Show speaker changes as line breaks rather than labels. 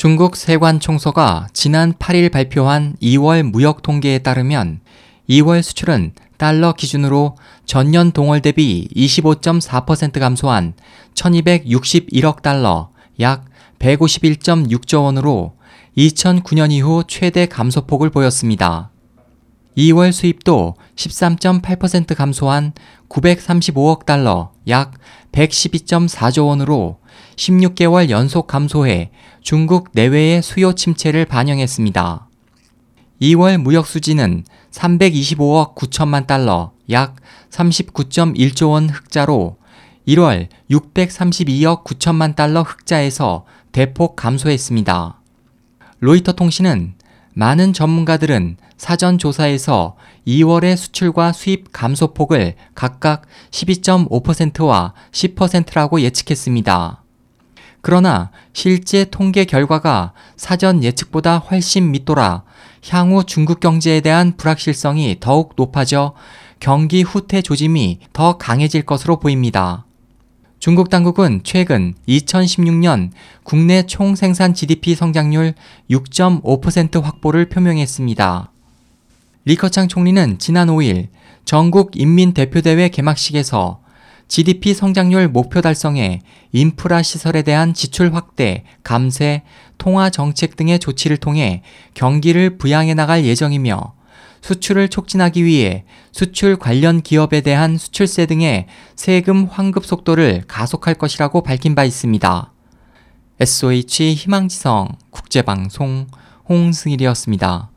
중국 세관총서가 지난 8일 발표한 2월 무역 통계에 따르면 2월 수출은 달러 기준으로 전년 동월 대비 25.4% 감소한 1261억 달러, 약 151.6조 원으로 2009년 이후 최대 감소폭을 보였습니다. 2월 수입도 13.8% 감소한 935억 달러, 약 112.4조 원으로 16개월 연속 감소해 중국 내외의 수요 침체를 반영했습니다. 2월 무역 수지는 325억 9천만 달러, 약 39.1조 원 흑자로 1월 632억 9천만 달러 흑자에서 대폭 감소했습니다. 로이터 통신은 많은 전문가들은 사전 조사에서 2월의 수출과 수입 감소폭을 각각 12.5%와 10%라고 예측했습니다. 그러나 실제 통계 결과가 사전 예측보다 훨씬 밑돌아 향후 중국 경제에 대한 불확실성이 더욱 높아져 경기 후퇴 조짐이 더 강해질 것으로 보입니다. 중국 당국은 최근 2016년 국내 총 생산 GDP 성장률 6.5% 확보를 표명했습니다. 리커창 총리는 지난 5일 전국 인민대표대회 개막식에서 GDP 성장률 목표 달성에 인프라 시설에 대한 지출 확대, 감세, 통화 정책 등의 조치를 통해 경기를 부양해 나갈 예정이며 수출을 촉진하기 위해 수출 관련 기업에 대한 수출세 등의 세금 환급 속도를 가속할 것이라고 밝힌 바 있습니다. SOH 희망지성 국제방송 홍승일이었습니다.